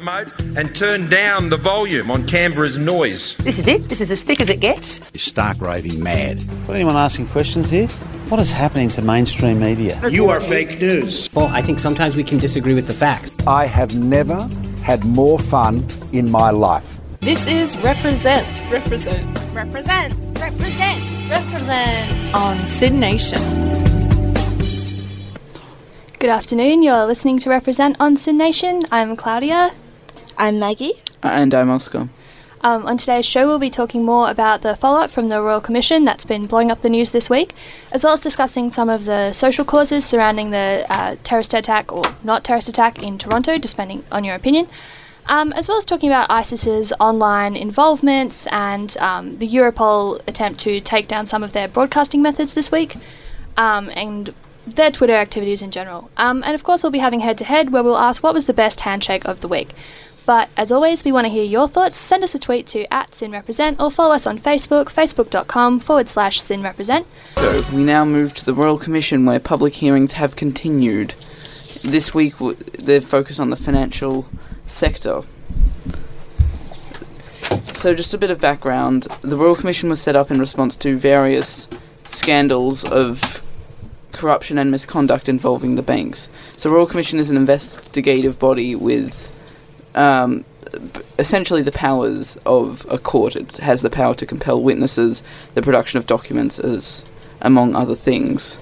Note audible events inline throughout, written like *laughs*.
remote and turn down the volume on Canberra's noise. This is it. This is as thick as it gets. You're stark raving mad. Got anyone asking questions here? What is happening to mainstream media? You are fake news. Well, I think sometimes we can disagree with the facts. I have never had more fun in my life. This is Represent. Represent. Represent. Represent. Represent on SYN Nation. Good afternoon. You're listening to Represent on SYN Nation. I'm Claudia. I'm Maggie. And I'm Oscar. Um, on today's show, we'll be talking more about the follow up from the Royal Commission that's been blowing up the news this week, as well as discussing some of the social causes surrounding the uh, terrorist attack or not terrorist attack in Toronto, depending on your opinion. Um, as well as talking about ISIS's online involvements and um, the Europol attempt to take down some of their broadcasting methods this week, um, and their Twitter activities in general. Um, and of course, we'll be having head to head where we'll ask what was the best handshake of the week. But as always, we want to hear your thoughts. Send us a tweet to at SynRepresent or follow us on Facebook, facebook.com forward slash SynRepresent. So we now move to the Royal Commission where public hearings have continued. This week w- they're focused on the financial sector. So, just a bit of background the Royal Commission was set up in response to various scandals of corruption and misconduct involving the banks. So, Royal Commission is an investigative body with um, essentially the powers of a court. It has the power to compel witnesses, the production of documents, as among other things.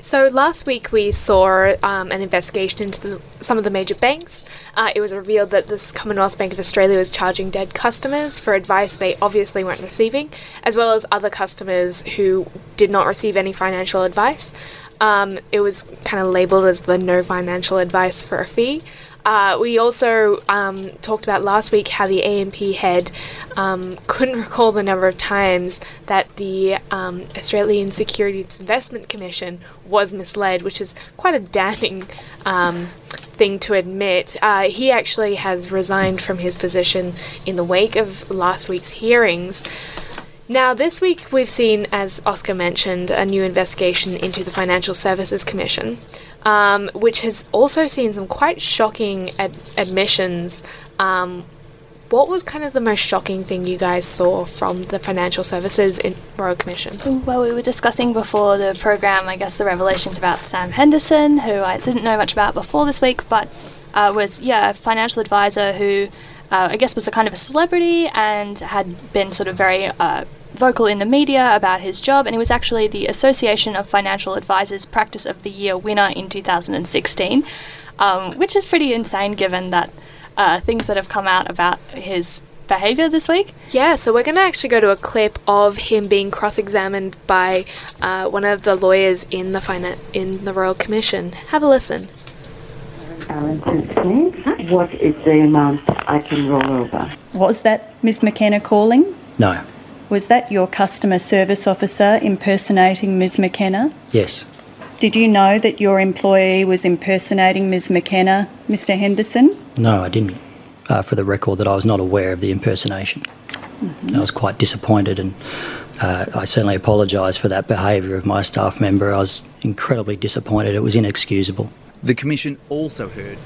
So last week we saw um, an investigation into the, some of the major banks. Uh, it was revealed that this Commonwealth Bank of Australia was charging dead customers for advice they obviously weren't receiving, as well as other customers who did not receive any financial advice. Um, it was kind of labelled as the no financial advice for a fee. Uh, we also um, talked about last week how the AMP head um, couldn't *laughs* recall the number of times that the um, Australian Securities Investment Commission was misled, which is quite a damning um, thing to admit. Uh, he actually has resigned from his position in the wake of last week's hearings. Now, this week we've seen, as Oscar mentioned, a new investigation into the Financial Services Commission, um, which has also seen some quite shocking ad- admissions. Um, what was kind of the most shocking thing you guys saw from the Financial Services in Royal Commission? Well, we were discussing before the program, I guess, the revelations about Sam Henderson, who I didn't know much about before this week, but uh, was, yeah, a financial advisor who uh, I guess was a kind of a celebrity and had been sort of very uh, vocal in the media about his job, and he was actually the Association of Financial Advisors Practice of the Year winner in 2016, um, which is pretty insane given that uh, things that have come out about his behaviour this week. Yeah, so we're going to actually go to a clip of him being cross-examined by uh, one of the lawyers in the finan- in the Royal Commission. Have a listen. Alan Simpson, what is the amount I can roll over? Was that Ms McKenna calling? No. Was that your customer service officer impersonating Ms McKenna? Yes. Did you know that your employee was impersonating Ms McKenna, Mr Henderson? No, I didn't. Uh, for the record, that I was not aware of the impersonation. Mm-hmm. I was quite disappointed and uh, I certainly apologise for that behaviour of my staff member. I was incredibly disappointed. It was inexcusable. The Commission also heard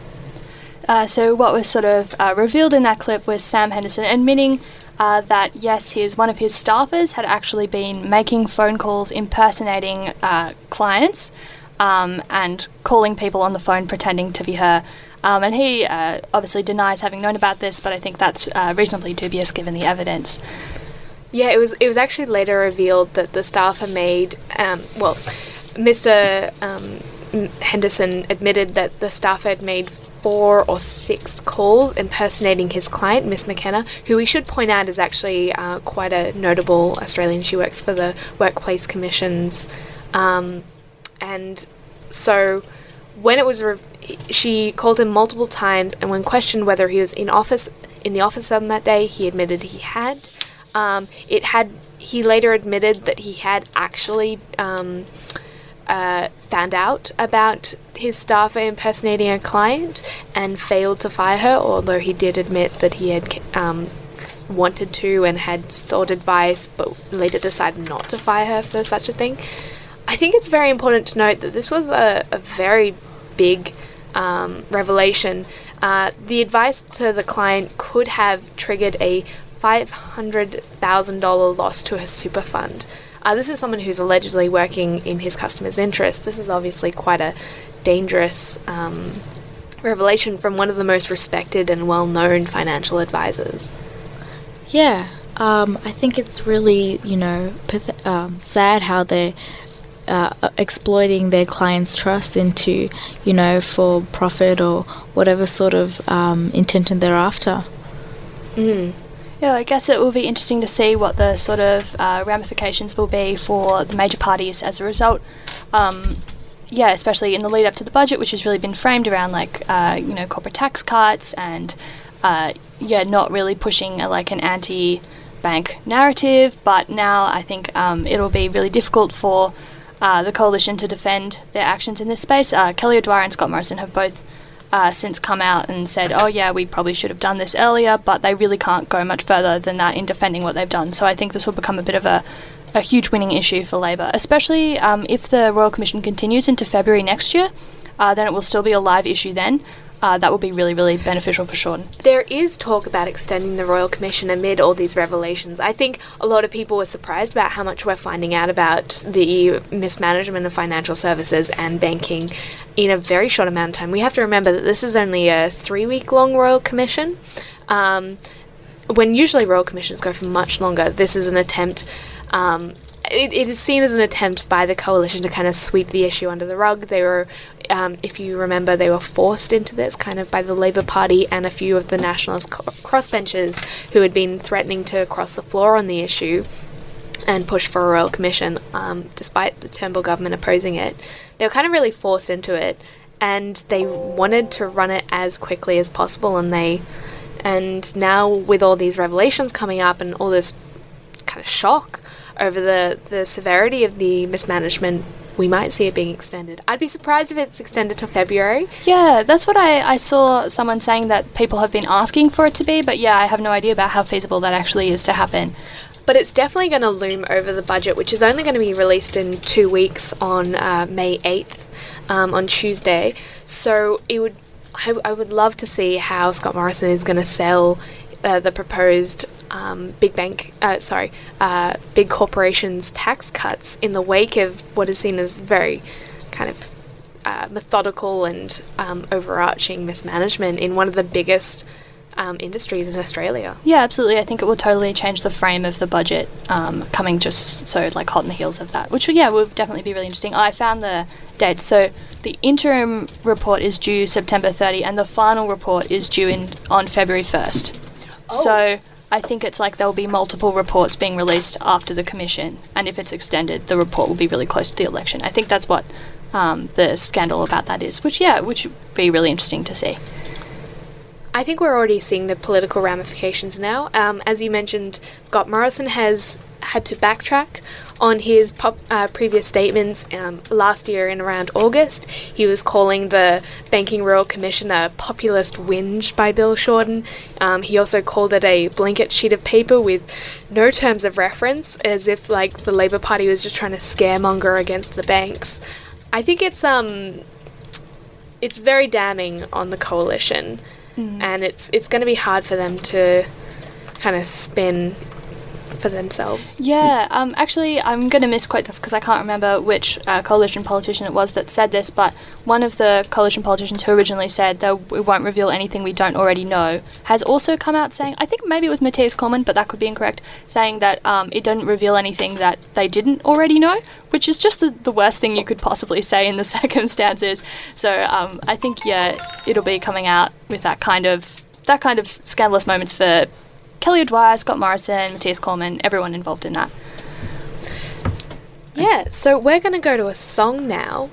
Uh, so what was sort of uh, revealed in that clip was Sam Henderson admitting uh, that yes, his one of his staffers had actually been making phone calls impersonating uh, clients um, and calling people on the phone pretending to be her. Um, and he uh, obviously denies having known about this, but I think that's uh, reasonably dubious given the evidence. Yeah, it was. It was actually later revealed that the staffer made. Um, well, Mr. Um, Henderson admitted that the staffer had made four or six calls impersonating his client, Miss McKenna, who we should point out is actually uh, quite a notable Australian. She works for the Workplace Commissions, um, and so when it was, she called him multiple times, and when questioned whether he was in office in the office on that day, he admitted he had. Um, it had. He later admitted that he had actually. Um, uh, found out about his staffer impersonating a client and failed to fire her, although he did admit that he had um, wanted to and had sought advice, but later decided not to fire her for such a thing. I think it's very important to note that this was a, a very big um, revelation. Uh, the advice to the client could have triggered a $500,000 loss to a super fund. Uh, this is someone who's allegedly working in his customer's interest. This is obviously quite a dangerous um, revelation from one of the most respected and well known financial advisors. Yeah, um, I think it's really, you know, path- um, sad how they're uh, exploiting their clients' trust into, you know, for profit or whatever sort of um, intention they're after. Mm. Yeah, I guess it will be interesting to see what the sort of uh, ramifications will be for the major parties as a result. Um, yeah, especially in the lead up to the budget, which has really been framed around like uh, you know corporate tax cuts and uh, yeah, not really pushing a, like an anti-bank narrative. But now I think um, it'll be really difficult for uh, the coalition to defend their actions in this space. Uh, Kelly O'Dwyer and Scott Morrison have both uh, since come out and said, oh, yeah, we probably should have done this earlier, but they really can't go much further than that in defending what they've done. So I think this will become a bit of a, a huge winning issue for Labor, especially um, if the Royal Commission continues into February next year. Uh, then it will still be a live issue then. Uh, that will be really, really beneficial for Shorten. There is talk about extending the Royal Commission amid all these revelations. I think a lot of people were surprised about how much we're finding out about the mismanagement of financial services and banking in a very short amount of time. We have to remember that this is only a three week long Royal Commission. Um, when usually Royal Commissions go for much longer, this is an attempt. Um, it, it is seen as an attempt by the coalition to kind of sweep the issue under the rug. They were, um, if you remember, they were forced into this kind of by the Labour Party and a few of the nationalist co- crossbenchers who had been threatening to cross the floor on the issue and push for a royal commission, um, despite the Turnbull government opposing it. They were kind of really forced into it, and they wanted to run it as quickly as possible, and they. And now, with all these revelations coming up and all this kind of shock over the, the severity of the mismanagement, we might see it being extended. I'd be surprised if it's extended to February. Yeah, that's what I, I saw someone saying that people have been asking for it to be, but yeah, I have no idea about how feasible that actually is to happen. But it's definitely going to loom over the budget, which is only going to be released in two weeks on uh, May 8th, um, on Tuesday. So it would, I, I would love to see how Scott Morrison is going to sell uh, the proposed um, big bank, uh, sorry, uh, big corporations tax cuts in the wake of what is seen as very kind of uh, methodical and um, overarching mismanagement in one of the biggest um, industries in Australia. Yeah, absolutely. I think it will totally change the frame of the budget um, coming just so like hot on the heels of that, which yeah will definitely be really interesting. I found the dates. So the interim report is due September 30, and the final report is due in on February 1st. Oh. So I think it's like there'll be multiple reports being released after the commission, and if it's extended, the report will be really close to the election. I think that's what um, the scandal about that is, which yeah, which would be really interesting to see. I think we're already seeing the political ramifications now. Um, as you mentioned, Scott Morrison has had to backtrack on his pop, uh, previous statements um, last year in around August. He was calling the Banking Royal Commission a populist whinge by Bill Shorten. Um, he also called it a blanket sheet of paper with no terms of reference, as if like the Labour Party was just trying to scaremonger against the banks. I think it's um, it's very damning on the coalition, Mm. and it's it's going to be hard for them to kind of spin for themselves. Yeah, um, actually, I'm going to misquote this because I can't remember which uh, coalition politician it was that said this, but one of the coalition politicians who originally said that we won't reveal anything we don't already know has also come out saying, I think maybe it was Mathias Cormann, but that could be incorrect, saying that um, it didn't reveal anything that they didn't already know, which is just the, the worst thing you could possibly say in the *laughs* circumstances. So um, I think, yeah, it'll be coming out with that kind of that kind of scandalous moments for Kelly O'Dwyer, Scott Morrison, Mathias Cormann, everyone involved in that. Yeah, so we're going to go to a song now.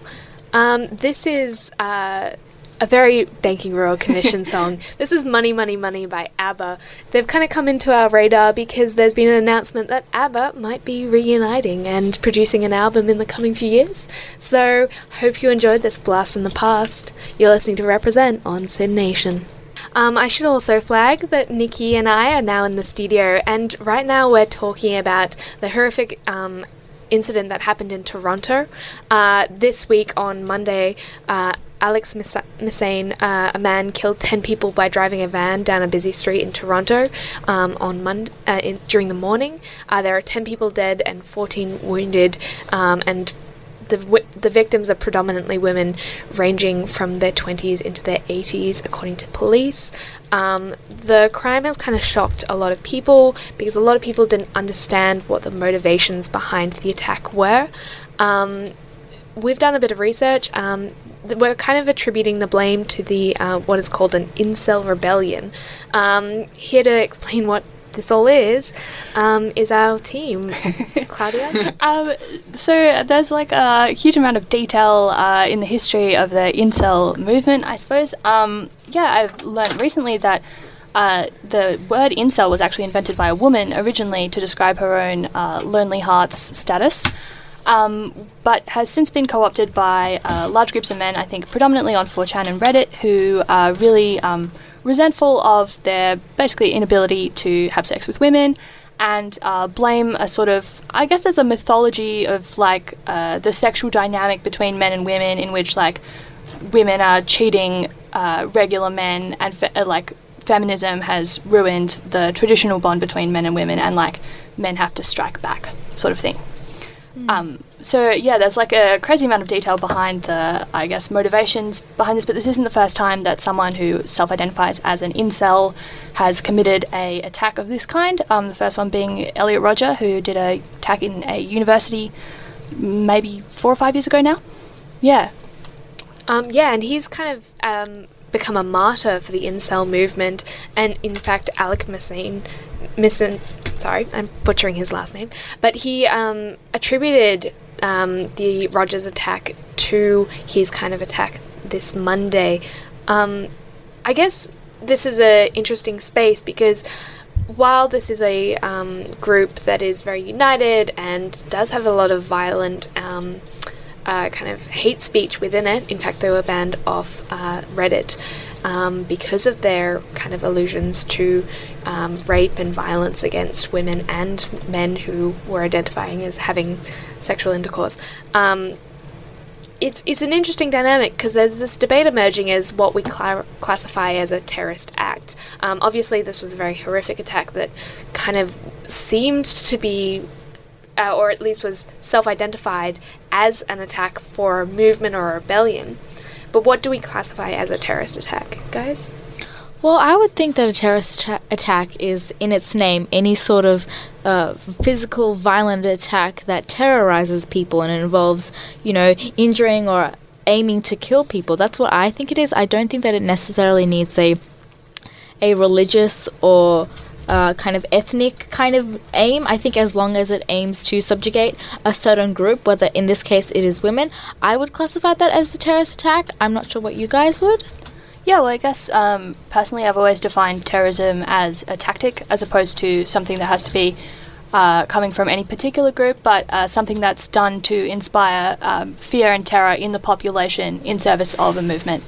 Um, this is uh, a very Banking Royal Commission *laughs* song. This is Money, Money, Money by ABBA. They've kind of come into our radar because there's been an announcement that ABBA might be reuniting and producing an album in the coming few years. So, hope you enjoyed this blast from the past. You're listening to Represent on SYN Nation. Um, I should also flag that Nikki and I are now in the studio, and right now we're talking about the horrific um, incident that happened in Toronto. Uh, this week on Monday, uh, Alex Missane, uh, a man killed 10 people by driving a van down a busy street in Toronto um, on Monday, uh, in, during the morning. Uh, there are 10 people dead and 14 wounded, um, and the, the victims are predominantly women ranging from their 20s into their 80s, according to police. Um, the crime has kind of shocked a lot of people because a lot of people didn't understand what the motivations behind the attack were. Um, we've done a bit of research. Um, we're kind of attributing the blame to the uh, what is called an incel rebellion. Um, here to *laughs* explain what this all is, um, is our team. *laughs* Claudia? um, so there's like a huge amount of detail uh, in the history of the incel movement, I suppose. Um, yeah, I've learned recently that uh, the word incel was actually invented by a woman originally to describe her own uh, lonely hearts status. Um, but has since been co opted by uh, large groups of men, I think predominantly on 4chan and Reddit, who are really um, resentful of their basically inability to have sex with women and uh, blame a sort of I guess there's a mythology of like uh, the sexual dynamic between men and women in which like women are cheating uh, regular men and fe- uh, like feminism has ruined the traditional bond between men and women and like men have to strike back sort of thing. Mm. Um, so yeah, there's like a crazy amount of detail behind the, I guess, motivations behind this. But this isn't the first time that someone who self-identifies as an incel has committed a attack of this kind. Um, the first one being Elliot Rodger, who did a attack in a university, maybe four or five years ago now. Yeah. Um, yeah, and he's kind of um, become a martyr for the incel movement. And in fact, Alec Missane, Missin, sorry, I'm butchering his last name, but he um, attributed um, the Rodger's attack to his kind of attack this Monday. Um, I guess this is an interesting space because while this is a um, group that is very united and does have a lot of violent um, uh, kind of hate speech within it, in fact, they were banned off uh, Reddit um, because of their kind of allusions to um, rape and violence against women and men who were identifying as having sexual intercourse. Um, it's, it's an interesting dynamic because there's this debate emerging as what we cl- classify as a terrorist act. Um, obviously, this was a very horrific attack that kind of seemed to be uh, or at least was self identified as an attack for a movement or a rebellion. But what do we classify as a terrorist attack, guys? Well, I would think that a terrorist tra- attack is, in its name, any sort of uh, physical, violent attack that terrorizes people and involves, you know, injuring or aiming to kill people. That's what I think it is. I don't think that it necessarily needs a a religious or uh, kind of ethnic kind of aim. I think as long as it aims to subjugate a certain group, whether in this case it is women, I would classify that as a terrorist attack. I'm not sure what you guys would. Yeah, well, I guess um, personally, I've always defined terrorism as a tactic as opposed to something that has to be uh, coming from any particular group, but uh, something that's done to inspire um, fear and terror in the population in service of a movement.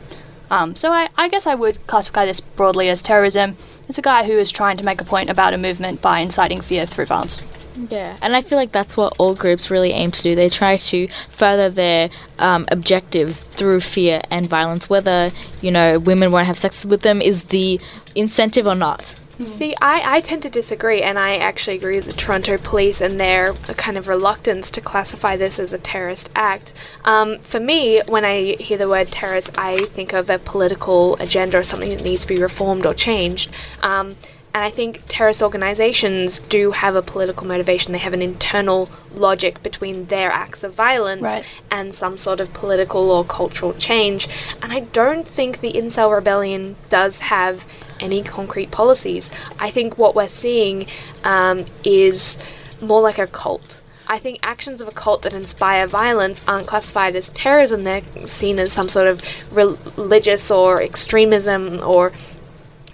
Um, so I, I, guess I would classify this broadly as terrorism. It's a guy who is trying to make a point about a movement by inciting fear through violence. Yeah, and I feel like that's what all groups really aim to do. They try to further their um, objectives through fear and violence, whether, you know, women won't have sex with them is the incentive or not. See, I, I tend to disagree, and I actually agree with the Toronto police and their kind of reluctance to classify this as a terrorist act. Um, for me, when I hear the word terrorist, I think of a political agenda or something that needs to be reformed or changed. Um, and I think terrorist organizations do have a political motivation. They have an internal logic between their acts of violence right. and some sort of political or cultural change. And I don't think the Incel Rebellion does have any concrete policies. I think what we're seeing um, is more like a cult. I think actions of a cult that inspire violence aren't classified as terrorism. They're seen as some sort of religious or extremism or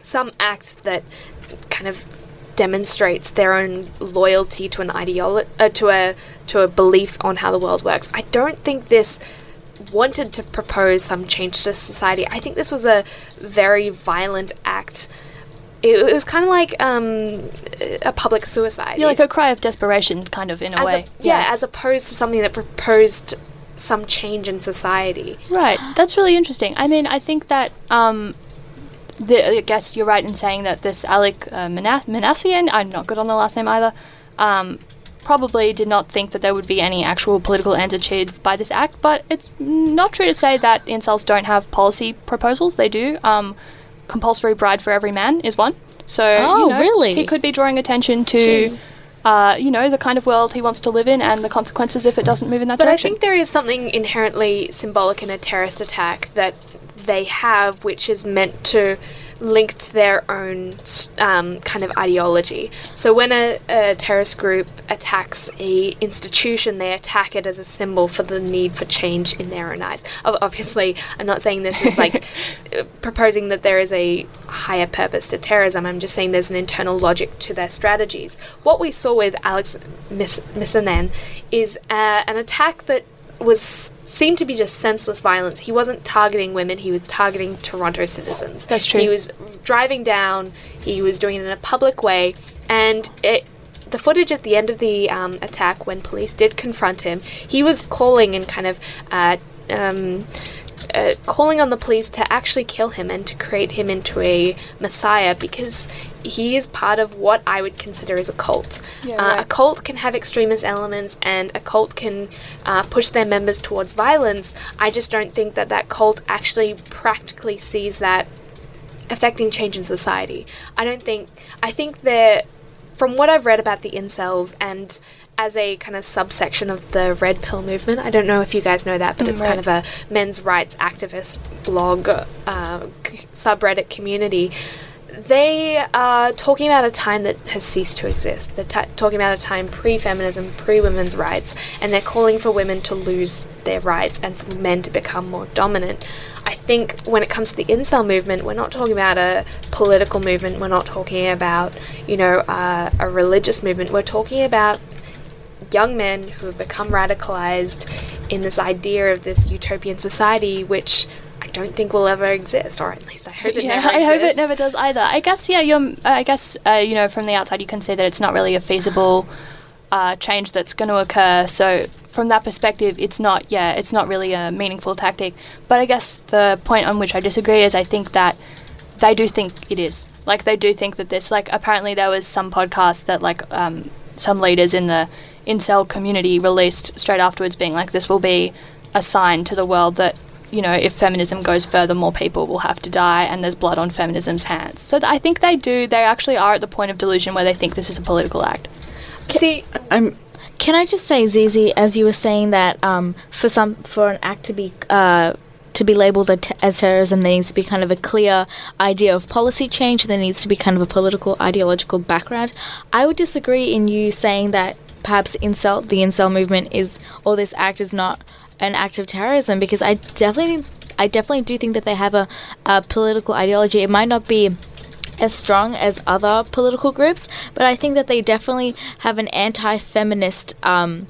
some act that kind of demonstrates their own loyalty to an ideology, uh, to a to a belief on how the world works. I don't think this wanted to propose some change to society. I think this was a very violent act. It, it was kind of like um, a public suicide. Yeah, like a cry of desperation, kind of in a as way. A, yeah, yeah, as opposed to something that proposed some change in society. Right. That's really interesting. I mean, I think that um, the, I guess you're right in saying that this Alec uh, Minassian, I'm not good on the last name either, um, probably did not think that there would be any actual political ends achieved by this act. But it's not true to say that incels don't have policy proposals. They do. Um, compulsory bride for every man is one. So, oh, you know, really? He could be drawing attention to. Uh, you know, the kind of world he wants to live in and the consequences if it doesn't move in that but direction. But I think there is something inherently symbolic in a terrorist attack that they have, which is meant to link to their own um, kind of ideology. So when a, a, terrorist group attacks a institution, they attack it as a symbol for the need for change in their own eyes. Obviously, I'm not saying this is like *laughs* proposing that there is a higher purpose to terrorism. I'm just saying there's an internal logic to their strategies. What we saw with Alex Miss- Missanen is uh, an attack that was seemed to be just senseless violence. He wasn't targeting women, he was targeting Toronto citizens. That's true. He was driving down, he was doing it in a public way, and it the footage at the end of the um, attack, when police did confront him, he was calling and kind of uh, um, uh, calling on the police to actually kill him and to create him into a messiah because he is part of what I would consider as a cult. Yeah, uh, right. A cult can have extremist elements and a cult can uh, push their members towards violence. I just don't think that that cult actually practically sees that affecting change in society. I don't think, I think that from what I've read about the incels and as a kind of subsection of the red pill movement. I don't know if you guys know that, but Mm, it's right. kind of a men's rights activist blog uh, c- subreddit community. They are talking about a time that has ceased to exist. They're t- talking about a time pre feminism, pre women's rights, and they're calling for women to lose their rights and for men to become more dominant. I think when it comes to the incel movement, we're not talking about a political movement, we're not talking about, you know, uh, a religious movement, we're talking about young men who have become radicalized in this idea of this utopian society, which don't think will ever exist, or at least I hope it yeah, never I hope it never does either. I guess yeah, you're. I guess uh, you know from the outside you can see that it's not really a feasible uh, change that's going to occur. So from that perspective, it's not. Yeah, it's not really a meaningful tactic. But I guess the point on which I disagree is I think that they do think it is. Like they do think that this. Like apparently there was some podcast that like um, some leaders in the incel community released straight afterwards, being like, "This will be a sign to the world that." You know, if feminism goes further, more people will have to die, and there's blood on feminism's hands. So th- I think they do. They actually are at the point of delusion where they think this is a political act. See, I'm. Can I just say, Zizi, as you were saying that um, for some for an act to be uh, to be labelled a t- as terrorism, there needs to be kind of a clear idea of policy change. There needs to be kind of a political ideological background. I would disagree in you saying that perhaps incel the incel movement is or this act is not an act of terrorism because I definitely I definitely do think that they have a, a political ideology. It might not be as strong as other political groups, but I think that they definitely have an anti-feminist um,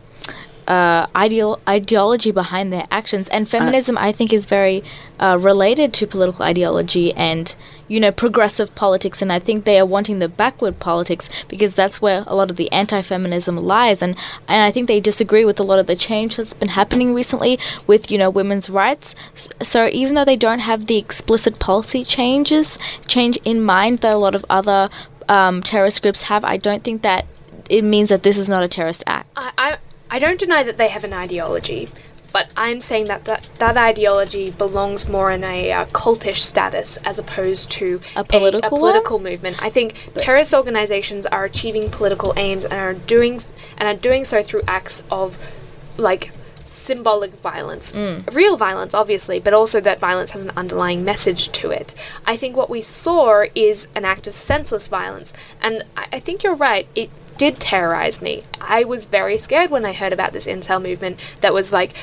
uh, ideal ideology behind their actions. And feminism, I think, is very uh, related to political ideology and you know progressive politics. And I think they are wanting the backward politics because that's where a lot of the anti-feminism lies. And and I think they disagree with a lot of the change that's been happening recently with you know women's rights. So even though they don't have the explicit policy changes change in mind that a lot of other um, terrorist groups have, I don't think that it means that this is not a terrorist act. I, I, don't deny that they have an ideology, but I'm saying that that, that ideology belongs more in a uh, cultish status as opposed to A political a, one? political movement. I think terrorist organizations are achieving political aims and are doing and are doing so through acts of like symbolic violence real violence obviously but also that violence has an underlying message to it i think what we saw is an act of senseless violence and i, I think you're right it did terrorize me i was very scared when i heard about this incel movement that was like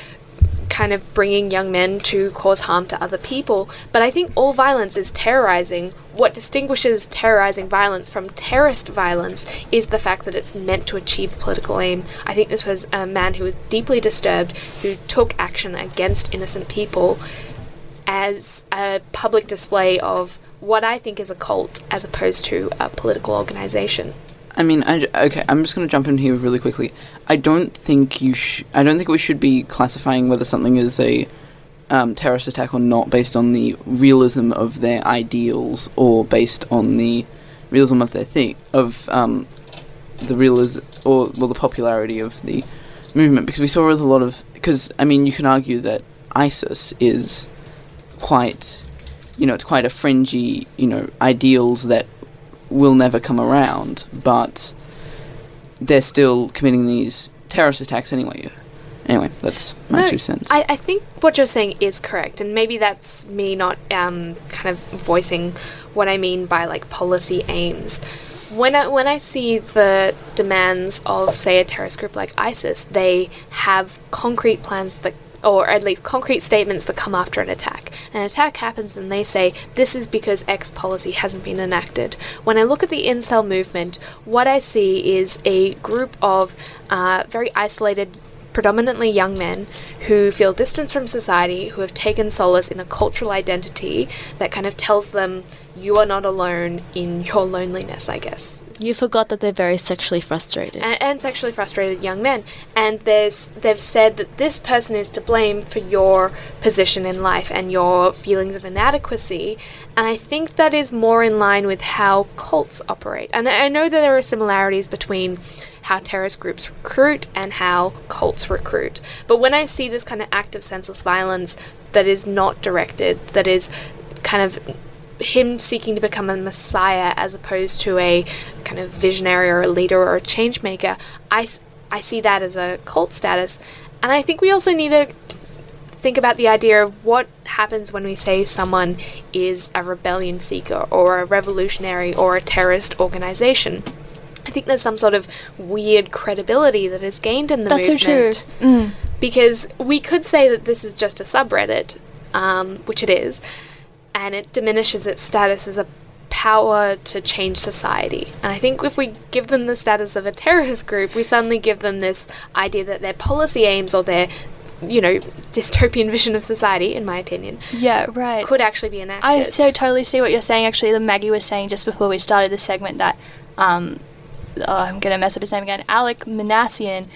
kind of bringing young men to cause harm to other people. But I think all violence is terrorizing. What distinguishes terrorizing violence from terrorist violence is the fact that it's meant to achieve political aim. I think this was a man who was deeply disturbed, who took action against innocent people as a public display of what I think is a cult as opposed to a political organization. I mean, I, okay, I'm just going to jump in here really quickly. I don't think you sh- I don't think we should be classifying whether something is a um, terrorist attack or not based on the realism of their ideals or based on the realism of their thing of um, the realism or well the popularity of the movement because we saw with a lot of because I mean you can argue that ISIS is quite you know it's quite a fringy you know ideals that will never come around but they're still committing these terrorist attacks anyway anyway that's my No, two cents I, I think what you're saying is correct, and maybe that's me not um, kind of voicing what I mean by like policy aims. When I, when I see the demands of, say, a terrorist group like ISIS, they have concrete plans that or at least concrete statements that come after an attack. An attack happens and they say, this is because X policy hasn't been enacted. When I look at the incel movement, what I see is a group of uh, very isolated predominantly young men who feel distanced from society, who have taken solace in a cultural identity that kind of tells them you are not alone in your loneliness, I guess. You forgot that they're very sexually frustrated. And, and sexually frustrated young men. And there's they've said that this person is to blame for your position in life and your feelings of inadequacy. And I think that is more in line with how cults operate. And I know that there are similarities between how terrorist groups recruit and how cults recruit. But when I see this kind of act of senseless violence that is not directed, that is kind of him seeking to become a messiah as opposed to a kind of visionary or a leader or a change maker, I, I see that as a cult status. And I think we also need to think about the idea of what happens when we say someone is a rebellion seeker or a revolutionary or a terrorist organization. I think there's some sort of weird credibility that is gained in the That's so movement. true. Mm. Because we could say that this is just a subreddit, um, which it is, and it diminishes its status as a power to change society. And I think if we give them the status of a terrorist group, we suddenly give them this idea that their policy aims or their you know, dystopian vision of society, in my opinion, Yeah, right. could actually be enacted. I so totally see what you're saying. Actually, the Maggie was saying just before we started this segment that um, oh, I'm going to mess up his name again. Alec Manassian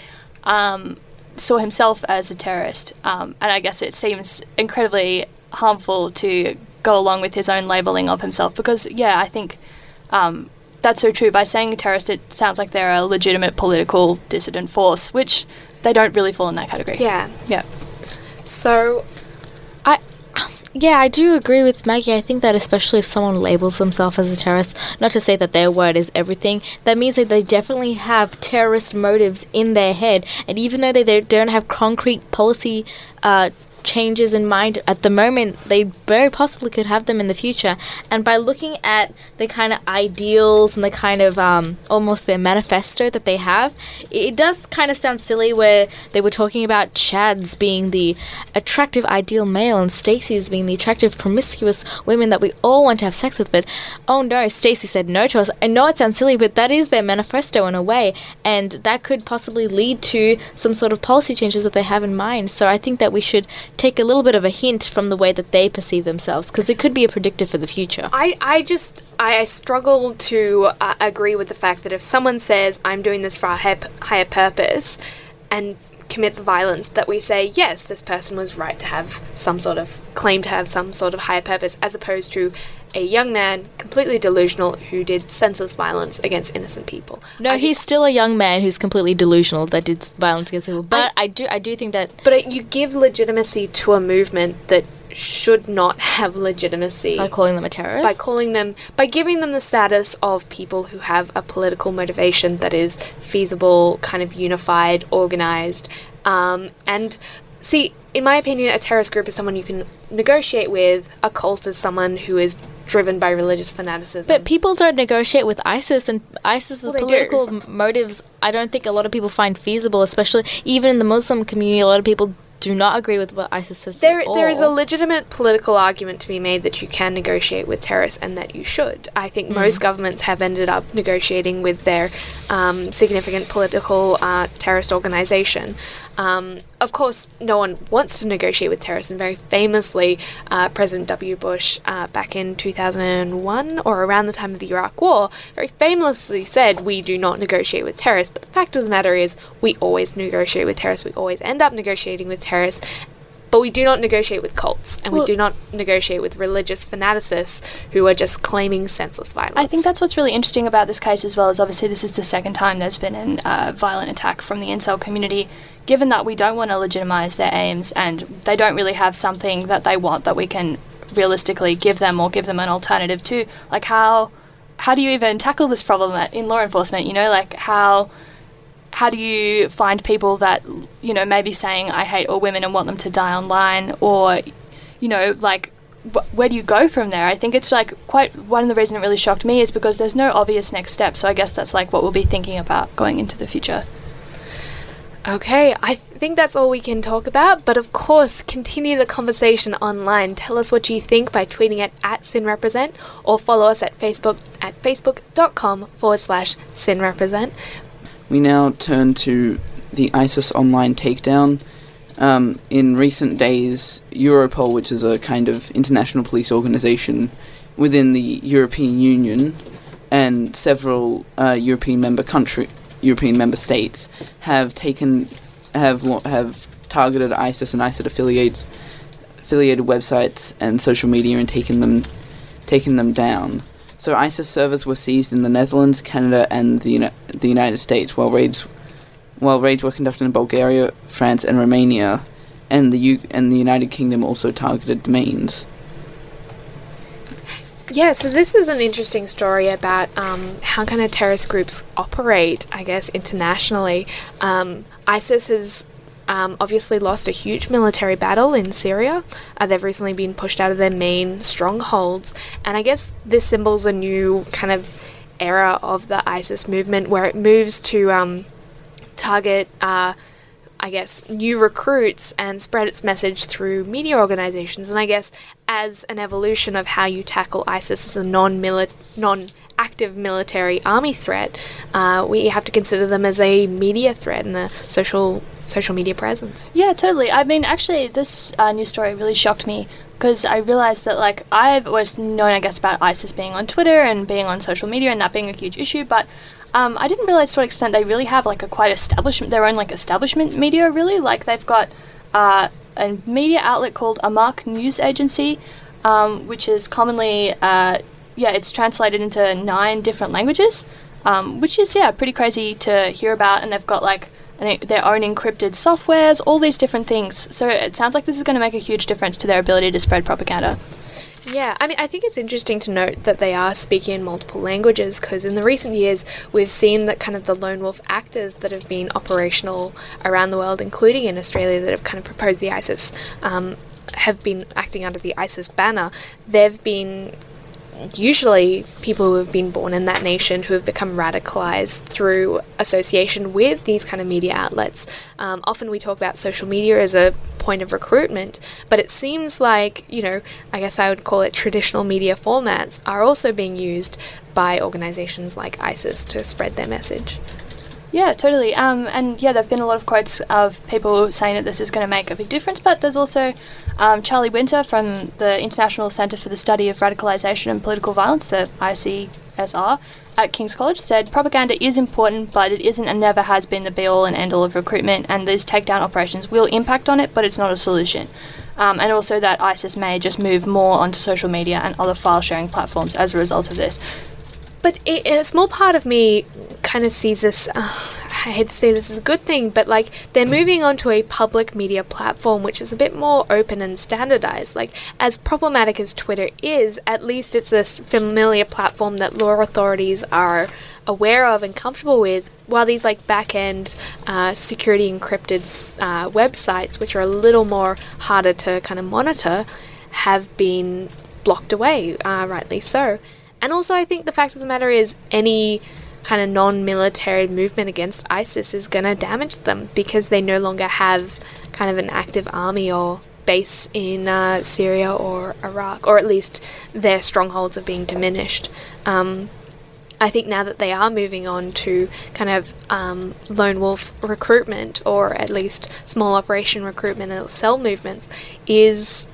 um, saw himself as a terrorist, um, and I guess it seems incredibly harmful to go along with his own labeling of himself because, yeah, I think. Um, that's so true. By saying terrorist, it sounds like they're a legitimate political dissident force, which they don't really fall in that category. Yeah. Yeah. So, I, yeah, I do agree with Maggie. I think that especially if someone labels themselves as a terrorist, not to say that their word is everything, that means that they definitely have terrorist motives in their head. And even though they, they don't have concrete policy uh, changes in mind at the moment, they very possibly could have them in the future. And by looking at the kind of ideals and the kind of um, almost their manifesto that they have, it, does kind of sound silly where they were talking about Chads being the attractive ideal male and Stacey's being the attractive promiscuous women that we all want to have sex with. But oh no, Stacey said no to us. I know it sounds silly, but that is their manifesto in a way, and that could possibly lead to some sort of policy changes that they have in mind. So I think that we should take a little bit of a hint from the way that they perceive themselves because it could be a predictor for the future. I, I just I, struggle to uh, agree with the fact that if someone says I'm doing this for a higher, higher purpose and commits violence that we say yes this person was right to have some sort of claim to have some sort of higher purpose as opposed to a young man completely delusional who did senseless violence against innocent people No, he's still a young man who's completely delusional that did violence against people. But I, do, I do think that. but it, you give legitimacy to a movement that should not have legitimacy By calling them a terrorist? by calling them by giving them the status of people who have a political motivation that is feasible kind of unified organized um, and see in my opinion a terrorist group is someone you can negotiate with a cult is someone who is driven by religious fanaticism But people don't negotiate with ISIS, and ISIS's Well, they do. political motives. I don't think a lot of people find feasible, especially even in the Muslim community. A lot of people do not agree with what ISIS says. There, there is a legitimate political argument to be made that you can negotiate with terrorists and that you should. I think Mm. most governments have ended up negotiating with their um, significant political uh, terrorist organization. Um, of course, no one wants to negotiate with terrorists, and very famously, uh, President W. Bush, uh, back in 2001 or around the time of the Iraq War, very famously said, We do not negotiate with terrorists. But the fact of the matter is, we always negotiate with terrorists, we always end up negotiating with terrorists. But we do not negotiate with cults, and Well- we do not negotiate with religious fanaticists who are just claiming senseless violence. I think that's what's really interesting about this case as well. Is obviously this is the second time there's been a uh, violent attack from the incel community. Given that we don't want to legitimize their aims and they don't really have something that they want that we can realistically give them or give them an alternative to, like how how do you even tackle this problem at, in law enforcement? You know, like how how do you find people that you know maybe saying I hate all women and want them to die online, or you know like wh- where do you go from there? I think it's like quite one of the reasons it really shocked me is because there's no obvious next step. So I guess that's like what we'll be thinking about going into the future. Okay, I th- think that's all we can talk about, but of course, continue the conversation online. Tell us what you think by tweeting at, at SynRepresent or follow us at Facebook at facebook.com forward slash SynRepresent. We now turn to the ISIS online takedown. Um, in recent days, Europol, which is a kind of international police organization within the European Union, and several uh, European member country, European member states have taken have have targeted ISIS and ISIS affiliated affiliated websites and social media and taken them taken them down. So ISIS servers were seized in the Netherlands, Canada, and the Uni- the United States, while raids while raids were conducted in Bulgaria, France, and Romania, and the U- and the United Kingdom also targeted domains. Yeah, so this is an interesting story about um, how kind of terrorist groups operate, I guess, internationally. Um, ISIS has um, obviously lost a huge military battle in Syria. Uh, they've recently been pushed out of their main strongholds, and I guess this symbols a new kind of era of the ISIS movement where it moves to um, target. Uh, I guess, new recruits and spread its message through media organizations. And I guess as an evolution of how you tackle ISIS as a non non active military army threat, uh, we have to consider them as a media threat and a social social media presence. Yeah, totally. I mean, actually, this uh, news story really shocked me because I realized that, like, I've always known, I guess, about ISIS being on Twitter and being on social media and that being a huge issue, but um, I didn't realize to what extent they really have, like, a quite establishment, their own, like, establishment media, really. Like, they've got uh, a media outlet called Amaq News Agency, um, which is commonly, uh, yeah, it's translated into nine different languages, um, which is, yeah, pretty crazy to hear about, and they've got, like, it- their own encrypted softwares, all these different things. So it sounds like this is going to make a huge difference to their ability to spread propaganda. Yeah, I mean, I think it's interesting to note that they are speaking in multiple languages because in the recent years we've seen that kind of the lone wolf actors that have been operational around the world, including in Australia, that have kind of proposed the ISIS, um, have been acting under the ISIS banner. They've been usually people who have been born in that nation who have become radicalized through association with these kind of media outlets. Um, often we talk about social media as a point of recruitment, but it seems like, you know, I guess I would call it traditional media formats are also being used by organizations like ISIS to spread their message. Yeah, totally. Um, and yeah, there have been a lot of quotes of people saying that this is going to make a big difference. But there's also um, Charlie Winter from the International Centre for the Study of Radicalisation and Political Violence, the ICSR, at King's College, said propaganda is important, but it isn't and never has been the be all and end all of recruitment. And these takedown operations will impact on it, but it's not a solution. Um, and also that ISIS may just move more onto social media and other file sharing platforms as a result of this. But it, a small part of me kind of sees this. Uh, I hate to say this is a good thing, but like they're moving onto a public media platform which is a bit more open and standardized. Like, as problematic as Twitter is, at least it's this familiar platform that law authorities are aware of and comfortable with. While these like back end uh, security encrypted uh, websites, which are a little more harder to kind of monitor, have been blocked away, uh, rightly so. And also, I think the fact of the matter is, any kind of non military movement against ISIS is going to damage them because they no longer have kind of an active army or base in uh, Syria or Iraq, or at least their strongholds are being diminished. Um, I think now that they are moving on to kind of um, lone wolf recruitment or at least small operation recruitment and cell movements is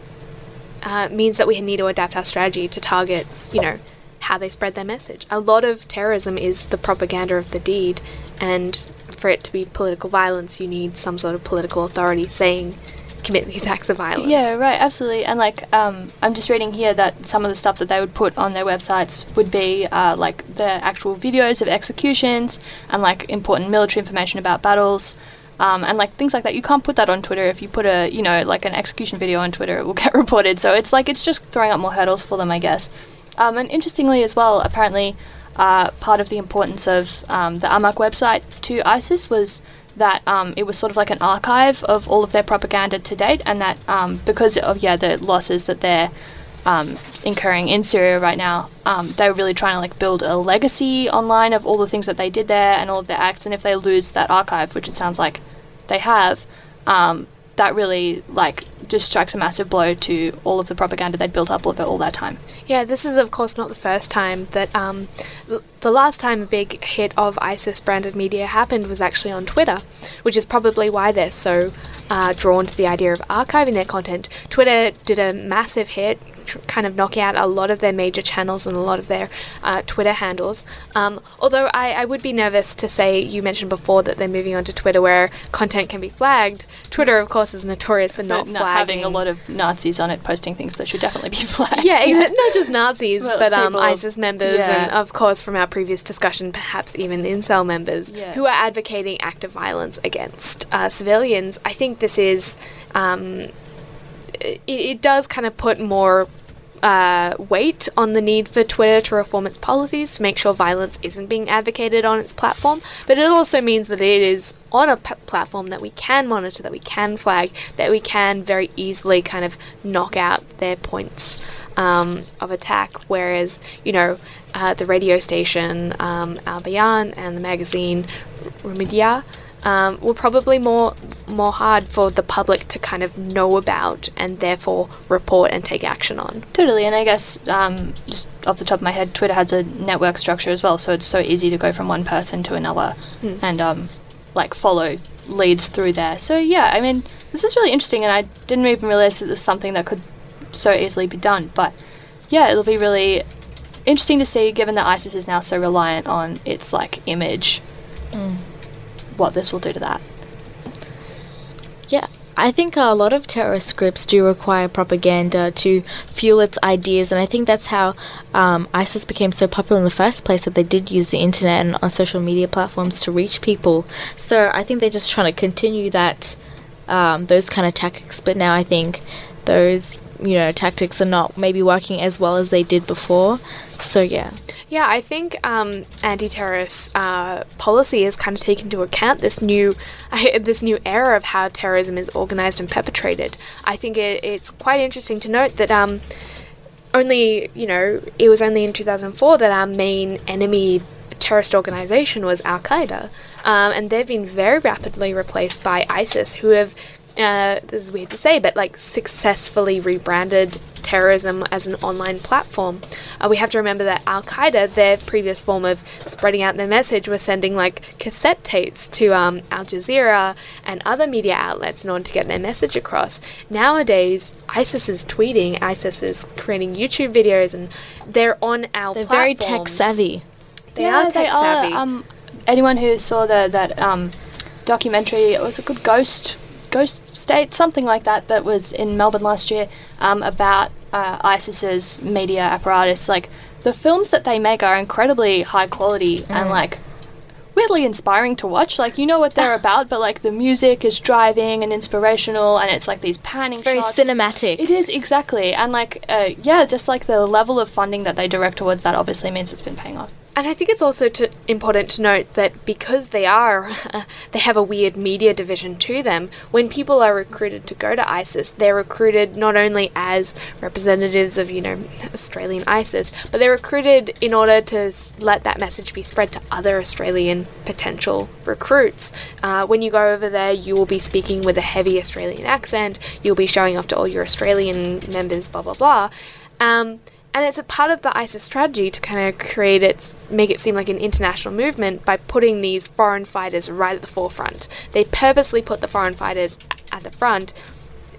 uh, means that we need to adapt our strategy to target, you know, how they spread their message. A lot of terrorism is the propaganda of the deed, and for it to be political violence, you need some sort of political authority saying commit these acts of violence. Yeah, right, absolutely. And like, um, I'm just reading here that some of the stuff that they would put on their websites would be uh, like the actual videos of executions and like important military information about battles. Um, and like things like that, you can't put that on Twitter. If you put a, you know, like an execution video on Twitter, it will *laughs* get reported. So it's like it's just throwing up more hurdles for them, I guess. Um, and interestingly as well, apparently, uh, part of the importance of um, the Amaq website to ISIS was that um, it was sort of like an archive of all of their propaganda to date, and that um, because of yeah the losses that they're um, incurring in Syria right now, um, they're really trying to like build a legacy online of all the things that they did there and all of their acts. And if they lose that archive, which it sounds like they have, that really like just strikes a massive blow to all of the propaganda they'd built up over all that time. Yeah, this is of course not the first time that um, the last time a big hit of ISIS branded media happened was actually on Twitter, which is probably why they're so uh, drawn to the idea of archiving their content. Twitter did a massive hit. Tr- Kind of knocking out a lot of their major channels and a lot of their uh, Twitter handles. Um, although I, I would be nervous to say, you mentioned before that they're moving on to Twitter where content can be flagged. Twitter, of course, is notorious for not, not flagging having a lot of Nazis on it posting things that should definitely be *laughs* flagged. yeah, exa- *laughs* not just Nazis, Well, but um, ISIS members, yeah. and of course, from our previous discussion, perhaps even incel members Yeah. who are advocating active violence against uh, civilians. I think this is. Um, it, it does kind of put more uh, weight on the need for Twitter to reform its policies to make sure violence isn't being advocated on its platform. But it also means that it is on a p- platform that we can monitor, that we can flag, that we can very easily kind of knock out their points um, of attack. Whereas, you know, uh, the radio station um, Al Bayan and the magazine Rumiyah um, were probably more more hard for the public to kind of know about and therefore report and take action on. Totally, and I guess um, just off the top of my head, Twitter has a network structure as well, so it's so easy to go from one person to another Hmm. and um, like follow leads through there. So yeah, I mean, this is really interesting, and I didn't even realize that this is something that could so easily be done. But yeah, it'll be really interesting to see, given that ISIS is now so reliant on its like image, Mm. What this will do to that. Yeah, I think a lot of terrorist groups do require propaganda to fuel its ideas, and I think that's how um, ISIS became so popular in the first place. That they did use the internet and on social media platforms to reach people. So I think they're just trying to continue that um, those kind of tactics. But now I think those you know tactics are not maybe working as well as they did before. So yeah. Yeah, I think um, anti-terrorist uh, policy has kind of taken into account this new *laughs* this new era of how terrorism is organized and perpetrated. I think it, it's quite interesting to note that um, only you know it was only in 2004 that our main enemy terrorist organization was Al Qaeda, um, and they've been very rapidly replaced by ISIS, who have. Uh, this is weird to say, but like successfully rebranded terrorism as an online platform. Uh, we have to remember that Al Qaeda, their previous form of spreading out their message, was sending like cassette tapes to um, Al Jazeera and other media outlets in order to get their message across. Nowadays, ISIS is tweeting, ISIS is creating YouTube videos, and they're on our They're very tech savvy. They Yeah, are they tech are, savvy. Um, anyone who saw the that um, documentary, it was a good ghost ghost state, something like that, that was in Melbourne last year um, about uh, ISIS's media apparatus. Like the films that they make are incredibly high quality and Mm. like weirdly inspiring to watch. Like you know what they're *laughs* about, but like the music is driving and inspirational, and it's like these panning It's very shots. cinematic. It is exactly, and like uh, yeah, just like the level of funding that they direct towards that obviously means it's been paying off. And I think it's also to, important to note that because they are, *laughs* they have a weird media division to them, when people are recruited to go to ISIS, they're recruited not only as representatives of, you know, Australian ISIS, but they're recruited in order to let that message be spread to other Australian potential recruits. Uh, when you go over there, you will be speaking with a heavy Australian accent, you'll be showing off to all your Australian members, blah, blah, blah. Um, and it's a part of the ISIS strategy to kind of create it, make it seem like an international movement by putting these foreign fighters right at the forefront. They purposely put the foreign fighters at the front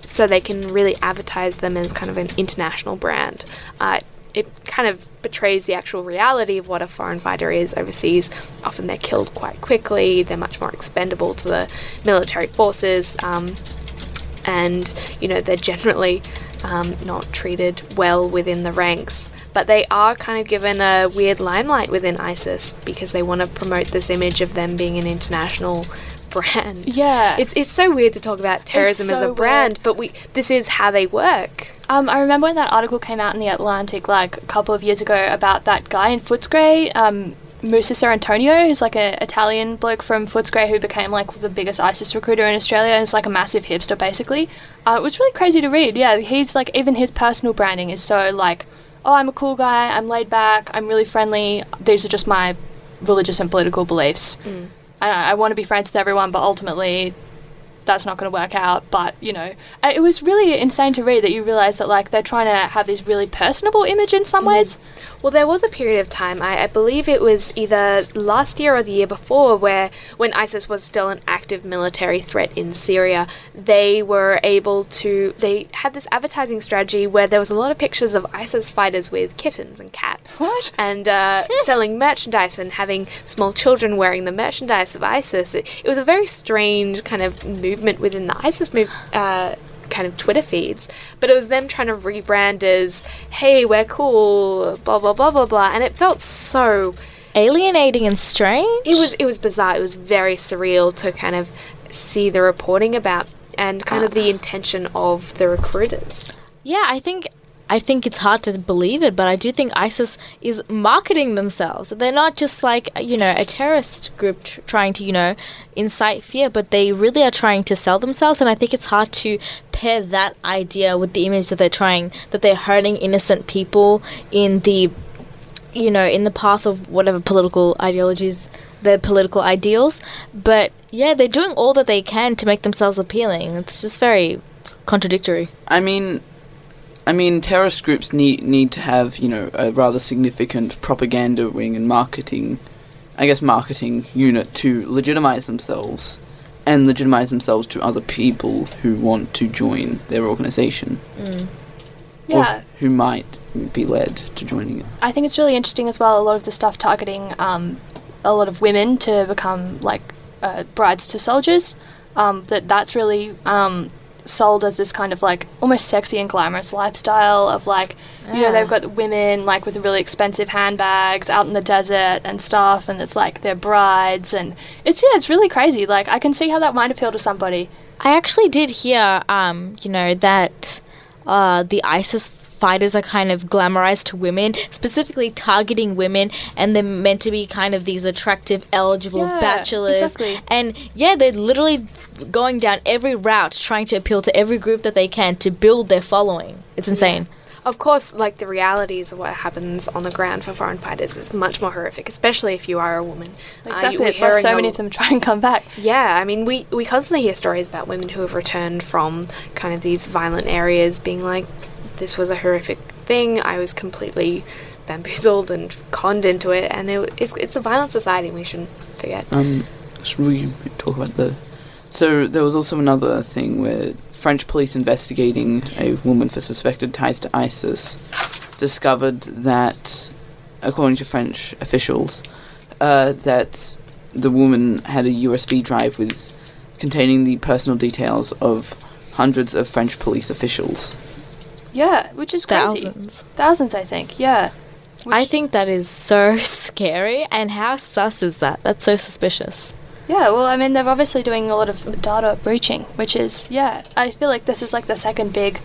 so they can really advertise them as kind of an international brand. Uh, it kind of betrays the actual reality of what a foreign fighter is overseas. Often they're killed quite quickly, they're much more expendable to the military forces, um, and you know, they're generally um, not treated well within the ranks. But they are kind of given a weird limelight within ISIS because they want to promote this image of them being an international *laughs* brand. Yeah. It's it's so weird to talk about terrorism as a brand, but we this is how they work. Um, I remember when that article came out in the Atlantic like a couple of years ago about that guy in Footscray, um, Musa Cerantonio, who's like an Italian bloke from Footscray who became like the biggest ISIS recruiter in Australia and is like a massive hipster basically. Uh, it was really crazy to read. Yeah, he's like even his personal branding is so like, oh, I'm a cool guy, I'm laid back, I'm really friendly. These are just my religious and political beliefs. Mm. I, I want to be friends with everyone, but ultimately that's not going to work out. But you know, it was really insane to read that you realize that like they're trying to have this really personable image in some ways. Well, there was a period of time, I, I believe it was either last year or the year before, where when ISIS was still an active military threat in Syria, they were able to. They had this advertising strategy where there was a lot of pictures of ISIS fighters with kittens and cats. What? And uh, *laughs* selling merchandise and having small children wearing the merchandise of ISIS. It, it was a very strange kind of movement within the ISIS move. Uh, kind of Twitter feeds, but it was them trying to rebrand as, hey, we're cool, blah blah blah blah blah, and it felt so alienating and strange. It was it was bizarre. It was very surreal to kind of see the reporting about and kind of the intention of the recruiters. Yeah, I think I think it's hard to believe it, but I do think ISIS is marketing themselves. They're not just like, you know, a terrorist group tr- trying to, you know, incite fear, but they really are trying to sell themselves. And I think it's hard to pair that idea with the image that they're trying, that they're hurting innocent people in the, you know, in the path of whatever political ideologies, their political ideals. But yeah, they're doing all that they can to make themselves appealing. It's just very contradictory. I mean, I mean, terrorist groups need need to have you know a rather significant propaganda wing and marketing, I guess, marketing unit to legitimize themselves, and legitimize themselves to other people who want to join their organization, Mm. Yeah. who might be led to joining it. I think it's really interesting as well. A lot of the stuff targeting um, a lot of women to become like uh, brides to soldiers. Um, that that's really um, sold as this kind of like almost sexy and glamorous lifestyle of like you know they've got women like with really expensive handbags out in the desert and stuff, and it's like they're brides, and it's yeah, it's really crazy. Like I can see how that might appeal to somebody. I actually did hear, um, you know, that uh, the ISIS fighters are kind of glamorized to women, specifically targeting women, and they're meant to be kind of these attractive, eligible Yeah, bachelors. exactly. And yeah, they're literally going down every route trying to appeal to every group that they can to build their following. It's insane. Of course, like the realities of what happens on the ground for foreign fighters is much more horrific, especially if you are a woman. Uh, Exactly, you- it's why so many of them try and come back. Yeah, I mean, we, we constantly hear stories about women who have returned from kind of these violent areas being like, this was a horrific thing. I was completely bamboozled and conned into it, and it, it's, it's a violent society, we shouldn't forget. Um, should we talk about the? So there was also another thing where French police investigating a woman for suspected ties to ISIS discovered that, according to French officials, uh, that the woman had a USB drive with containing the personal details of hundreds of French police officials. Yeah, which is crazy. Thousands. Thousands, I think. Yeah. I think that is so *laughs* scary. And how sus is that? That's so suspicious. Yeah, well, I mean, they're obviously doing a lot of data breaching, which is, yeah, I feel like this is like the second big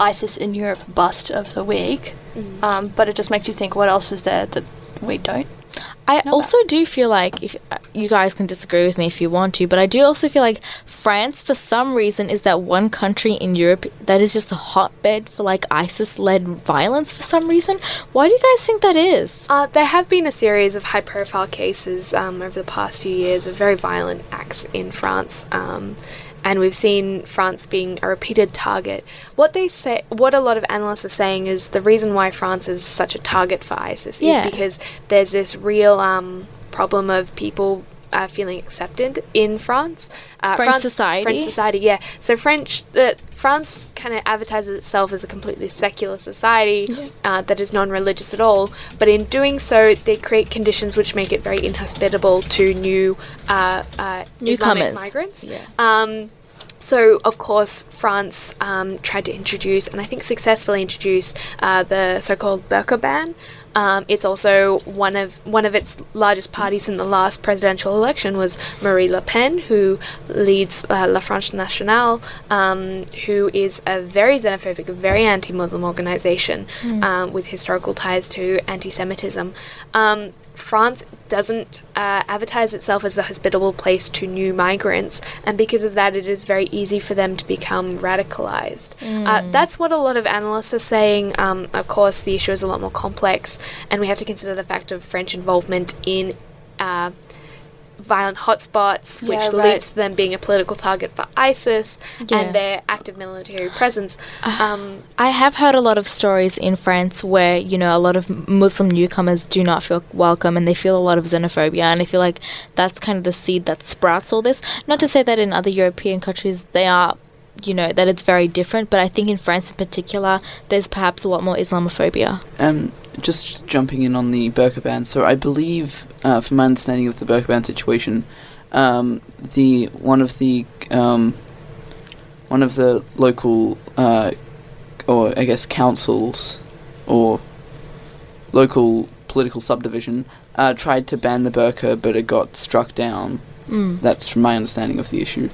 ISIS in Europe bust of the week. Mm. Um, but it just makes you think what else is there that we don't? I also do feel like if uh, you guys can disagree with me if you want to, but I do also feel like France, for some reason, is that one country in Europe that is just a hotbed for like ISIS-led violence for some reason. Why do you guys think that is? Uh, there have been a series of high profile cases um, over the past few years of very violent acts in France. Um, and we've seen France being a repeated target. What they say, what a lot of analysts are saying is the reason why France is such a target for ISIS Yeah. is because there's this real um, problem of people. Uh, feeling accepted in France, uh, French France, society? French society, yeah. So French, uh, France kind of advertises itself as a completely secular society uh, that is non-religious at all. But in doing so, they create conditions which make it very inhospitable to new uh, uh, Newcomers. migrants. Yeah. Um, so, of course, France um, tried to introduce, and I think successfully introduce, uh, the so-called burqa ban. Um, it's also one of one of its largest parties in the last presidential election was Marine Le Pen, who leads uh, La France Nationale, um, who is a very xenophobic, very anti-Muslim organization Mm. um, with historical ties to anti-Semitism. France doesn't uh, advertise itself as a hospitable place to new migrants, and because of that, it is very easy for them to become radicalized. Uh, Mm. that's what a lot of analysts are saying. Um, of course, the issue is a lot more complex, and we have to consider the fact of French involvement in. Uh, violent hotspots, which Yeah, leads to them being a political target for ISIS Yeah. and their active military presence. Um, I have heard a lot of stories in France where, you know, a lot of Muslim newcomers do not feel welcome and they feel a lot of xenophobia. And I feel like that's kind of the seed that sprouts all this. Not to say that in other European countries they are, you know, that it's very different, but I think in France in particular, there's perhaps a lot more Islamophobia. Um, just jumping in on the burqa ban. So I believe, uh, from my understanding of the burqa ban situation, um, the one of the um, one of the local, uh, or I guess councils, or local political subdivision, uh, tried to ban the burqa, but it got struck down. Mm. That's from my understanding of the issue.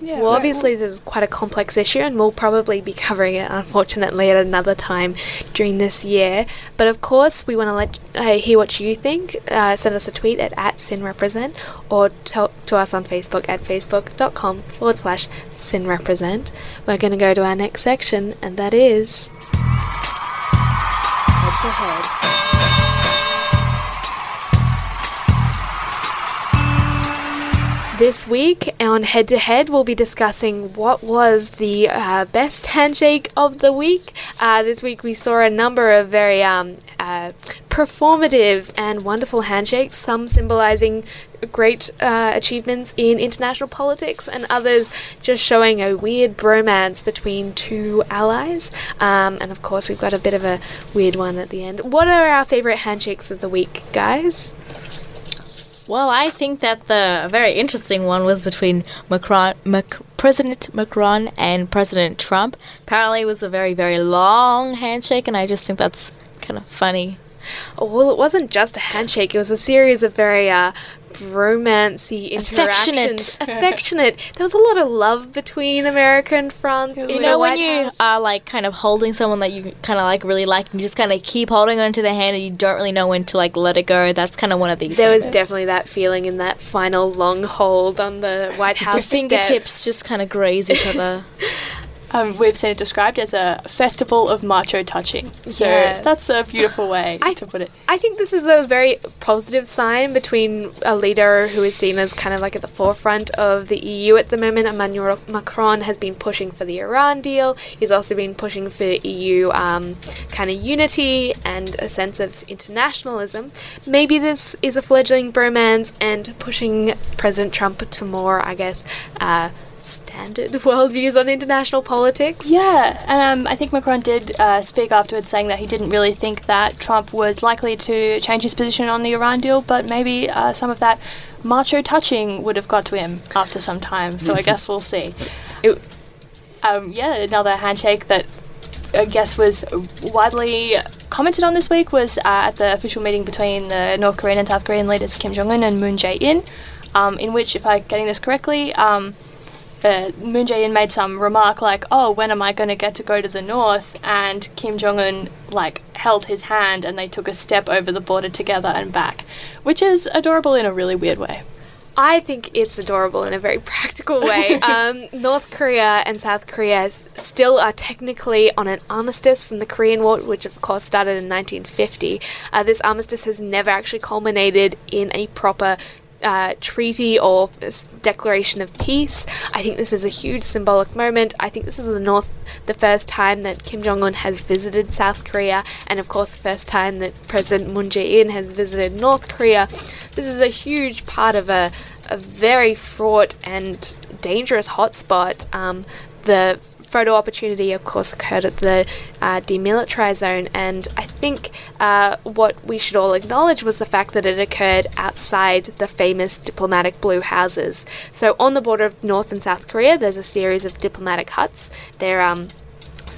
Well, obviously, this is quite a complex issue, and we'll probably be covering it, unfortunately, at another time during this year. But of course, we want to let uh, hear what you think. Uh, send us a tweet at, at SYNRepresent or talk to us on Facebook at facebook.com forward slash SYNRepresent. We're going to go to our next section, and that is. Head to head. This week on Head to Head, we'll be discussing what was the uh, best handshake of the week. Uh, this week, we saw a number of very um, uh, performative and wonderful handshakes, some symbolizing great uh, achievements in international politics, and others just showing a weird bromance between two allies. Um, and of course, we've got a bit of a weird one at the end. What are our favorite handshakes of the week, guys? Well, I think that the very interesting one was between Macron, Mac, President Macron and President Trump. Apparently, it was a very, very long handshake, and I just think that's kind of funny. Well, it wasn't just a handshake. It was a series of very uh, romancy interactions. Affectionate. Affectionate. There was a lot of love between America and France. You know when White you House. are like kind of holding someone that you kind of like really like, and you just kind of keep holding onto their hand, and you don't really know when to like let it go. That's kind of one of these. There was definitely that feeling in that final long hold on the White House the fingertips steps. just kind of graze each other. *laughs* Um, we've seen it described as a festival of macho touching. So Yeah. that's a beautiful way I, to put it. I think this is a very positive sign between a leader who is seen as kind of like at the forefront of the EU at the moment. Emmanuel Macron has been pushing for the Iran deal. He's also been pushing for EU um, kind of unity and a sense of internationalism. Maybe this is a fledgling bromance and pushing President Trump to more, I guess, uh, standard *laughs* worldviews on international politics. Yeah, and um, I think Macron did uh, speak afterwards saying that he didn't really think that Trump was likely to change his position on the Iran deal, but maybe uh, some of that macho touching would have got to him after some time. So I *laughs* guess we'll see. um, yeah, another handshake that I guess was widely commented on this week was uh, at the official meeting between the North Korean and South Korean leaders Kim Jong Un and Moon Jae-in, um, in which, if I'm getting this correctly, um, uh, Moon Jae-in made some remark like, "Oh, when am I going to get to go to the north?" And Kim Jong Un like held his hand, and they took a step over the border together and back, which is adorable in a really weird way. I think it's adorable in a very *laughs* practical way. *laughs* um, North Korea and South Korea still are technically on an armistice from the Korean War, which of course started in 1950. Uh, this armistice has never actually culminated in a proper uh, treaty or declaration of peace. I think this is a huge symbolic moment. I think this is the North, the first time that Kim Jong Un has visited South Korea, and of course, the first time that President Moon Jae-in has visited North Korea. This is a huge part of a, a very fraught and dangerous hotspot. Um, the photo opportunity, of course, occurred at the uh, demilitarized zone, and I think uh, what we should all acknowledge was the fact that it occurred outside the famous diplomatic blue houses. So, on the border of North and South Korea, there's a series of diplomatic huts. They're um,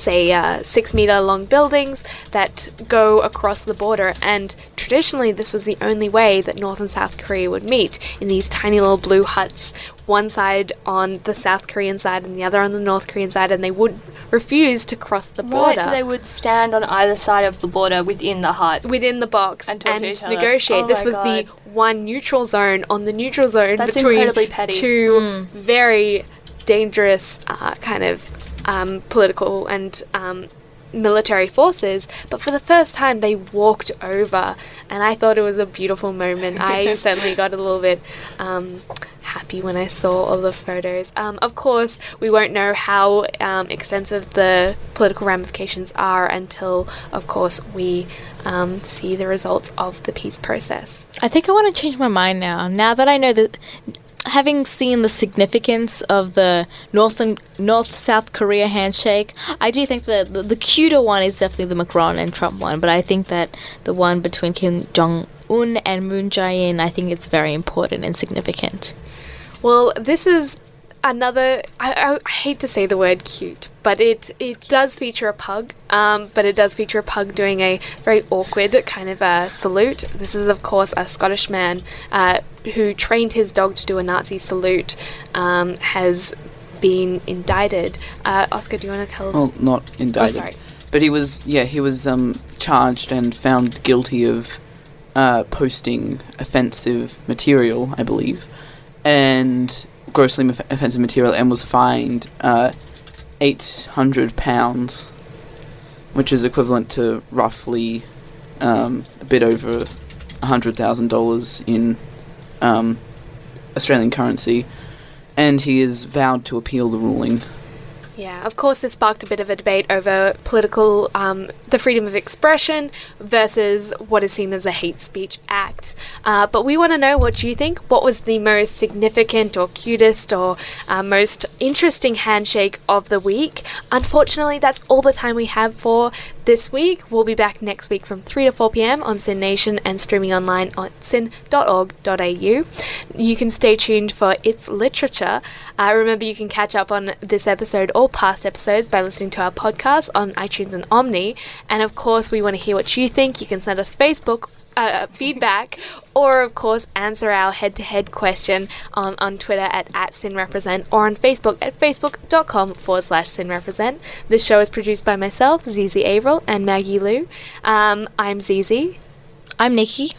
say uh, six meter long buildings that go across the border and traditionally this was the only way that north and south korea would meet in these tiny little blue huts one side on the south korean side and the other on the north korean side and they would refuse to cross the border Right, so they would stand on either side of the border within the hut. within the box And and, to each other. negotiate Oh this my was the one neutral zone on the neutral zone That's between incredibly petty. two very dangerous uh, kind of um, political and um, military forces, but for the first time they walked over, and I thought it was a beautiful moment. I *laughs* certainly got a little bit um, happy when I saw all the photos. Um, of course, we won't know how um, extensive the political ramifications are until, of course, we um, see the results of the peace process. I think I want to change my mind now. Now that I know that, having seen the significance of the North and North South Korea handshake, I do think that the, the cuter one is definitely the Macron and Trump one. But I think that the one between Kim Jong Un and Moon Jae-in, I think it's very important and significant. Well, this is another. I, I, hate to say the word cute, but it it does feature a pug. Um, but it does feature a pug doing a very awkward kind of a salute. This is, of course, a Scottish man uh, who trained his dog to do a Nazi salute. Um, has been indicted. Uh, Oscar, do you want to tell Well, us? not indicted. Oh, sorry. But he was, yeah, he was um, charged and found guilty of uh, posting offensive material, I believe, and grossly offensive material, and was fined uh, eight hundred pounds, which is equivalent to roughly um, a bit over hundred thousand dollars in um, Australian currency, and he has vowed to appeal the ruling. Yeah, of course, this sparked a bit of a debate over political, um, the freedom of expression versus what is seen as a hate speech act. Uh, but we want to know what you think. What was the most significant or cutest or uh, most interesting handshake of the week? Unfortunately, that's all the time we have for this week. We'll be back next week from 3 to 4 pm on SYN Nation and streaming online on syn.org.au. You can stay tuned for It's Literature. Uh, remember, you can catch up on this episode or past episodes by listening to our podcast on iTunes and Omny. And of course, we want to hear what you think. You can send us Facebook uh, feedback, *laughs* or of course answer our head-to-head question um, on Twitter at, at SYNRepresent or on Facebook at facebook.com forward slash SYNRepresent. This show is produced by myself, Zizi Averill, and Maggie Lou. Um, I'm Zizi. I'm Nikki.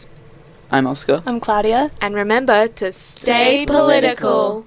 I'm Oscar. I'm Claudia. And remember to stay political.